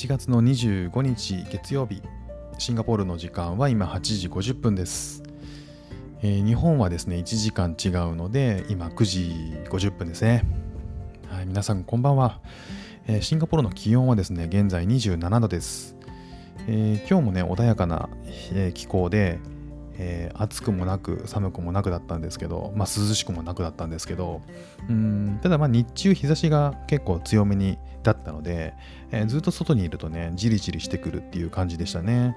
1月の25日月曜日、シンガポールの時間は今8時50分です。えー、日本はですね、1時間違うので、今9時50分ですね。はい、皆さんこんばんは、えー、シンガポールの気温はですね、現在27度です。えー、今日もね、穏やかな、え気候で、えー、暑くもなく寒くもなくだったんですけど、まあ、涼しくもなくだったんですけどうんただまあ日中日差しが結構強めにだったので、えー、ずっと外にいるとねじりじりしてくるっていう感じでしたね。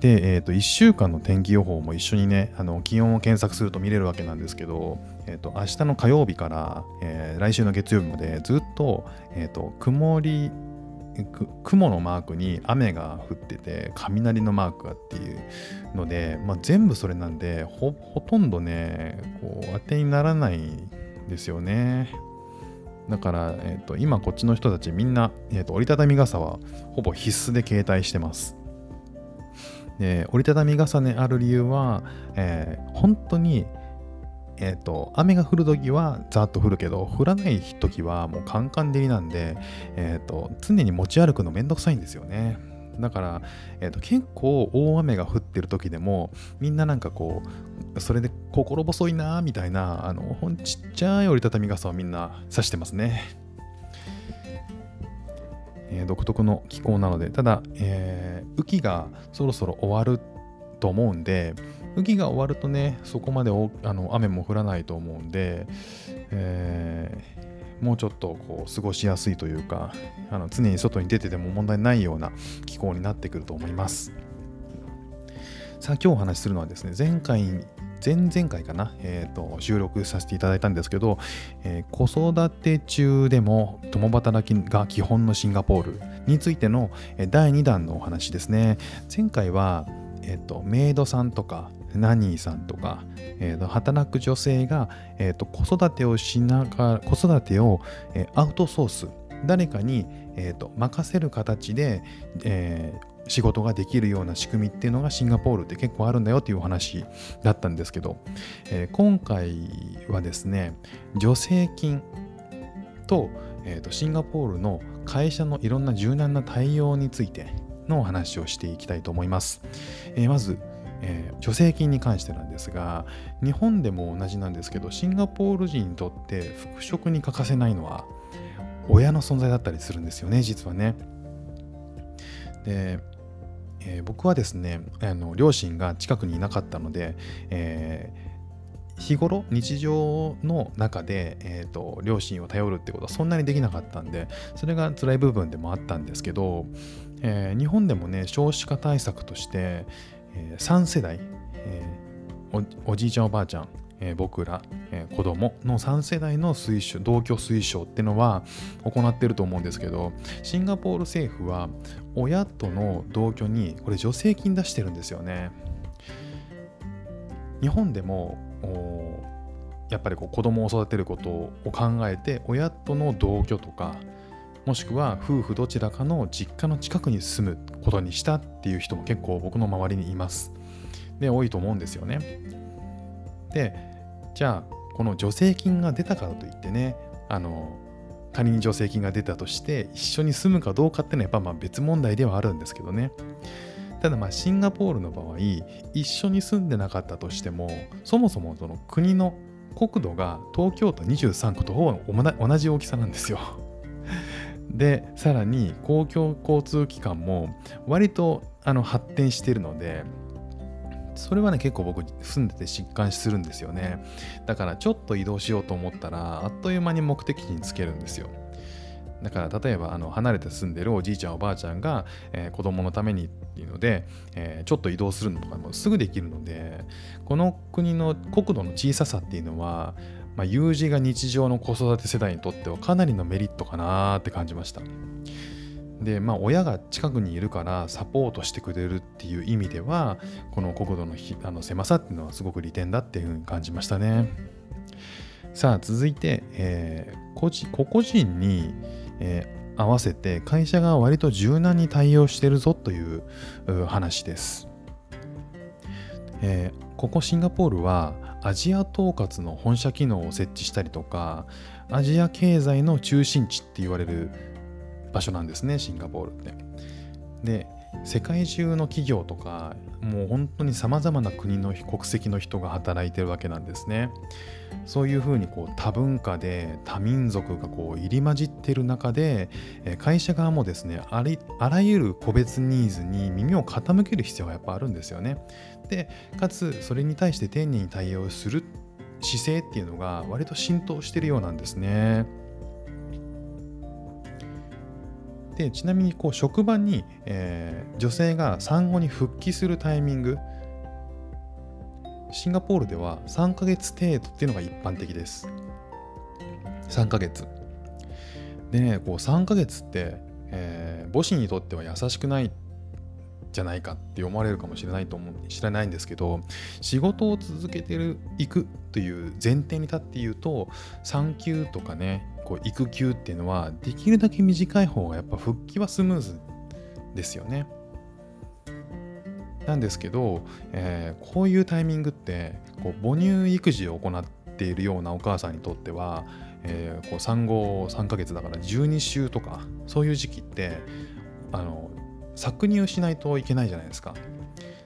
で、えー、と1週間の天気予報も一緒にねあの気温を検索すると見れるわけなんですけど、えー、と明日の火曜日から、えー、来週の月曜日までずっと,、えー、と曇り雲のマークに雨が降ってて雷のマークがっていうので、まあ、全部それなんでほとんどねこう当てにならないですよね。だから、えーと、今こっちの人たちみんな、えーと、折りたたみ傘はほぼ必須で携帯してます。で折りたたみ傘ねある理由は、えー、本当にえっ、ー、と、雨が降るときはざっと降るけど、降らないときはもうカンカン照りなんで、えっ、ー、と、常に持ち歩くのめんどくさいんですよね。だから、えーと、結構大雨が降ってる時でもみんななんかこうそれで心細いなみたいなあのほんちっちゃい折りたたみ傘をみんな差してますね、えー、独特の気候なのでただ、えー、雨季がそろそろ終わると思うんで雨季が終わるとね、そこまであの雨も降らないと思うんで、えー、もうちょっとこう過ごしやすいというかあの、常に外に出てても問題ないような気候になってくると思います。さあ、今日お話しするのはですね、前回前々回かな、えーと、収録させていただいたんですけど、えー、子育て中でも共働きが基本のシンガポールについての第2弾のお話ですね。前回は、えーとメイドさんとかナニーさんとか、えー、と働く女性が、えー、と子育てをしながら子育てを、えー、アウトソース誰かに、えー、と任せる形で、えー、仕事ができるような仕組みっていうのがシンガポールって結構あるんだよっていうお話だったんですけど、えー、今回はですね助成金と,、えー、とシンガポールの会社のいろんな柔軟な対応についてのお話をしていきたいと思います。えー、まずえー、助成金に関してなんですが日本でも同じなんですけどシンガポール人にとって復職に欠かせないのは親の存在だったりするんですよね実はね。で、えー、僕はですねあの両親が近くにいなかったので、えー、日頃日常の中で、えーと、両親を頼るってことはそんなにできなかったんでそれが辛い部分でもあったんですけど、えー、日本でもね少子化対策として、えー、3世代、えー、おじいちゃんおばあちゃん、えー、僕ら、えー、子供の3世代の推奨同居推奨っていうのは行ってると思うんですけどシンガポール政府は親との同居にこれ助成金出してるんですよね。日本でもやっぱりこう子供を育てることを考えて親との同居とかもしくは夫婦どちらかの実家の近くに住むことにしたっていう人も結構僕の周りにいます。で、多いと思うんですよね。で、じゃあ、この助成金が出たからといってね、あの、仮に助成金が出たとして一緒に住むかどうかっていうのはやっぱまあ別問題ではあるんですけどね。ただまあシンガポールの場合、一緒に住んでなかったとしても、そもそもその国の国土が東京都23区とほぼ同じ大きさなんですよ。でさらに公共交通機関も割とあの発展しているのでそれはね結構僕住んでて実感するんですよね。だからちょっと移動しようと思ったらあっという間に目的地につけるんですよ。だから例えばあの離れて住んでるおじいちゃんおばあちゃんが、えー、子供のためにっていうので、えー、ちょっと移動するのとかもすぐできるのでこの国の国土の小ささっていうのはまあ、有事が日常の子育て世代にとってはかなりのメリットかなって感じました。で、まあ、親が近くにいるからサポートしてくれるっていう意味では、この国土のあの狭さっていうのはすごく利点だっていうふうに感じましたね。さあ、続いて、えー、個人個々人に、えー、合わせて会社が割と柔軟に対応してるぞという話です。えー、ここシンガポールはアジア統括の本社機能を設置したりとかアジア経済の中心地って言われる場所なんですねシンガポールって。で世界中の企業とかもう本当にさまざまな国の国籍の人が働いてるわけなんですね。そういうふうにこう多文化で多民族がこう入り混じってる中で会社側もですねあらゆる個別ニーズに耳を傾ける必要がやっぱあるんですよね。でかつそれに対して丁寧に対応する姿勢っていうのが割と浸透してるようなんですね。でちなみにこう職場に、えー、女性が産後に復帰するタイミング。シンガポールでは3ヶ月程度っていうのが一般的です。3ヶ月。でねこう3ヶ月って、えー、母子にとっては優しくないじゃないかって思われるかもしれないと思う知らないんですけど仕事を続けていくという前提に立って言うと産休とかねこう育休っていうのはできるだけ短い方がやっぱ復帰はスムーズですよね。なんですけど、えー、こういうタイミングってこう母乳育児を行っているようなお母さんにとっては、えー、こう産後3ヶ月だから12週とかそういう時期ってあの搾乳しないといけないじゃないですか。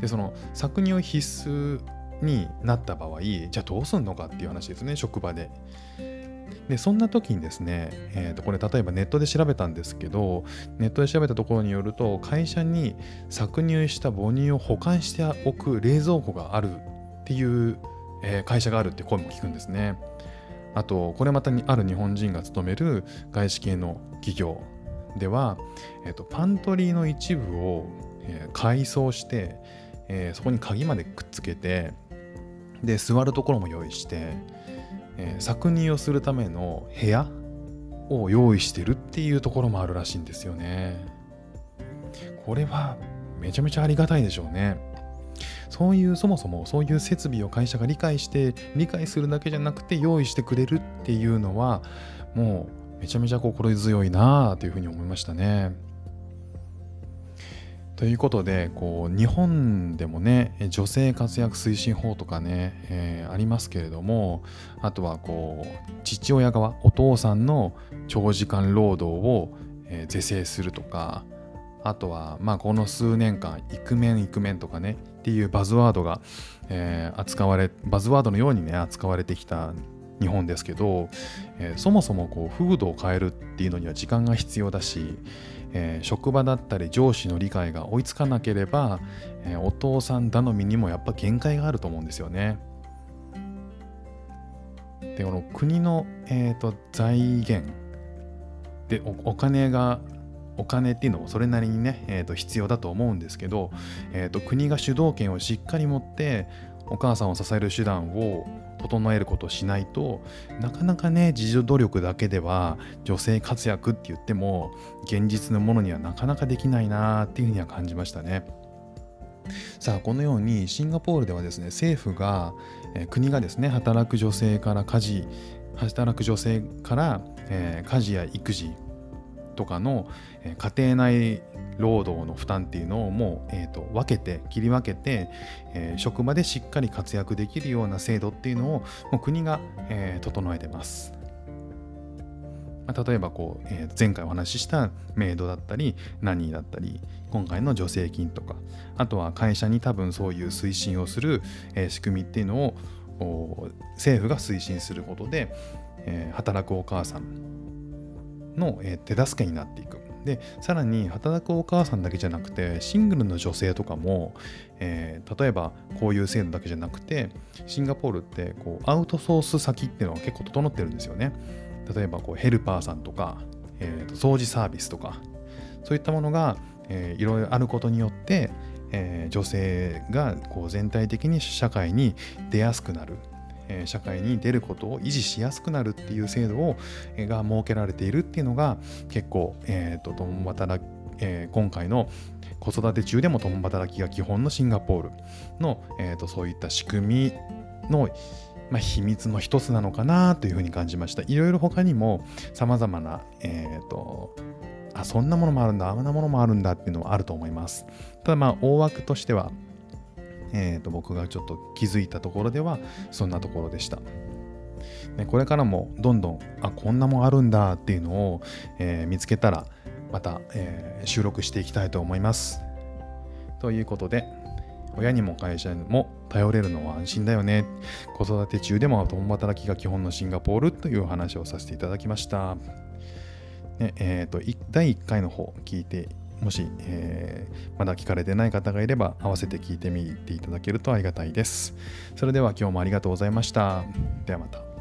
でその搾乳必須になった場合じゃあどうすんのかっていう話ですね職場で。でそんな時にですね、えー、とこれ例えばネットで調べたんですけどネットで調べたところによると会社に搾乳した母乳を保管しておく冷蔵庫があるっていう、え、会社があるって声も聞くんですね。あとこれまたにある日本人が勤める外資系の企業では、えーと、パントリーの一部を、えー、改装して、え、そこに鍵までくっつけてで座るところも用意して、えー、搾乳をするための部屋を用意してるっていうところもあるらしいんですよね。これはめちゃめちゃありがたいでしょうね。そういうそもそもそういう設備を会社が理解して理解するだけじゃなくて用意してくれるっていうのはもうめちゃめちゃ心強いなあというふうに思いましたね。ということでこう日本でもね女性活躍推進法とかね、えー、ありますけれどもあとはこう父親側お父さんの長時間労働を、えー、是正するとかあとはまあこの数年間イクメンイクメンとかねっていうバズワードが、えー、扱われバズワードのようにね扱われてきた日本ですけど、えー、そもそもこう風土を変えるっていうのには時間が必要だし、えー、職場だったり上司の理解が追いつかなければ、えー、お父さん頼みにもやっぱ限界があると思うんですよね。でこの国の、えーと、財源でお金がお金っていうのもそれなりにね、えー、と必要だと思うんですけど、えーと国が主導権をしっかり持ってお母さんを支える手段を整えることをしないとなかなかね自助努力だけでは女性活躍って言っても現実のものにはなかなかできないなっていうふうには感じましたね。さあこのようにシンガポールではですね政府が、え、国がですね働く女性から家事働く女性から、え、家事や育児とかの、家庭内労働の負担っていうのをもう、えーと、分けて切り分けて、えー、職場でしっかり活躍できるような制度っていうのをもう国が、えー、整えてます。まあ、例えばこう、えー、前回お話ししたメイドだったりナニーだったり今回の助成金とかあとは会社に多分そういう推進をする、えー、仕組みっていうのを政府が推進することで、えー、働くお母さんの、え手助けになっていくでさらに働くお母さんだけじゃなくてシングルの女性とかも、えー、例えばこういう制度だけじゃなくてシンガポールってこうアウトソース先っていうのは結構整ってるんですよね。例えばこうヘルパーさんとか、えー、と掃除サービスとかそういったものが、えー、いろいろあることによって、えー、女性がこう全体的に社会に出やすくなる。社会に出ることを維持しやすくなるっていう制度を、が設けられているっていうのが結構、えーと、共働き、えー、今回の子育て中でも共働きが基本のシンガポールの、えーと、そういった仕組みのまあ、秘密の一つなのかなというふうに感じました。いろいろ他にも様々な、えーと、あそんなものもあるんだ、あんなものもあるんだっていうのはあると思います。ただまあ大枠としては、えーと、僕がちょっと気づいたところではそんなところでした。ね、これからもどんどんあこんなもんあるんだっていうのを、えー、見つけたらまた、えー、収録していきたいと思います。ということで親にも会社にも頼れるのは安心だよね子育て中でも共働きが基本のシンガポールという話をさせていただきました。ねえーと、第1回の方聞いてもし、えー、まだ聞かれてない方がいれば合わせて聞いてみていただけるとありがたいです。それでは今日もありがとうございました。ではまた。